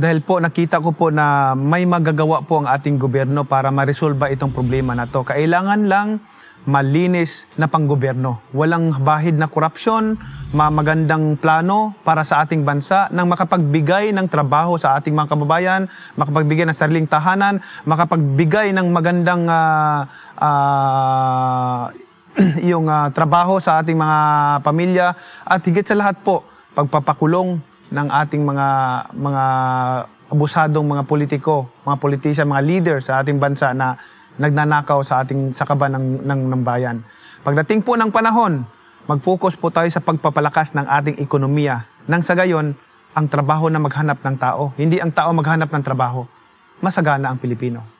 Dahil po nakita ko po na may magagawa po ang ating gobyerno para ma-resolve itong problema na to. Kailangan lang malinis na panggobyerno. Walang bahid na korupsyon, ma- magandang plano para sa ating bansa nang makapagbigay ng trabaho sa ating mga kababayan, makapagbigay ng sariling tahanan, makapagbigay ng magandang ah, ah, yung ah, trabaho sa ating mga pamilya at higit sa lahat po pagpapakulong ng ating mga mga abusadong mga politiko, mga politician, mga leader sa ating bansa na nagnanakaw sa ating sa kaban ng, ng, ng bayan. Pagdating po ng panahon, mag-focus po tayo sa pagpapalakas ng ating ekonomiya. Nang sa gayon, ang trabaho na maghanap ng tao, hindi ang tao maghanap ng trabaho. Masagana ang Pilipino.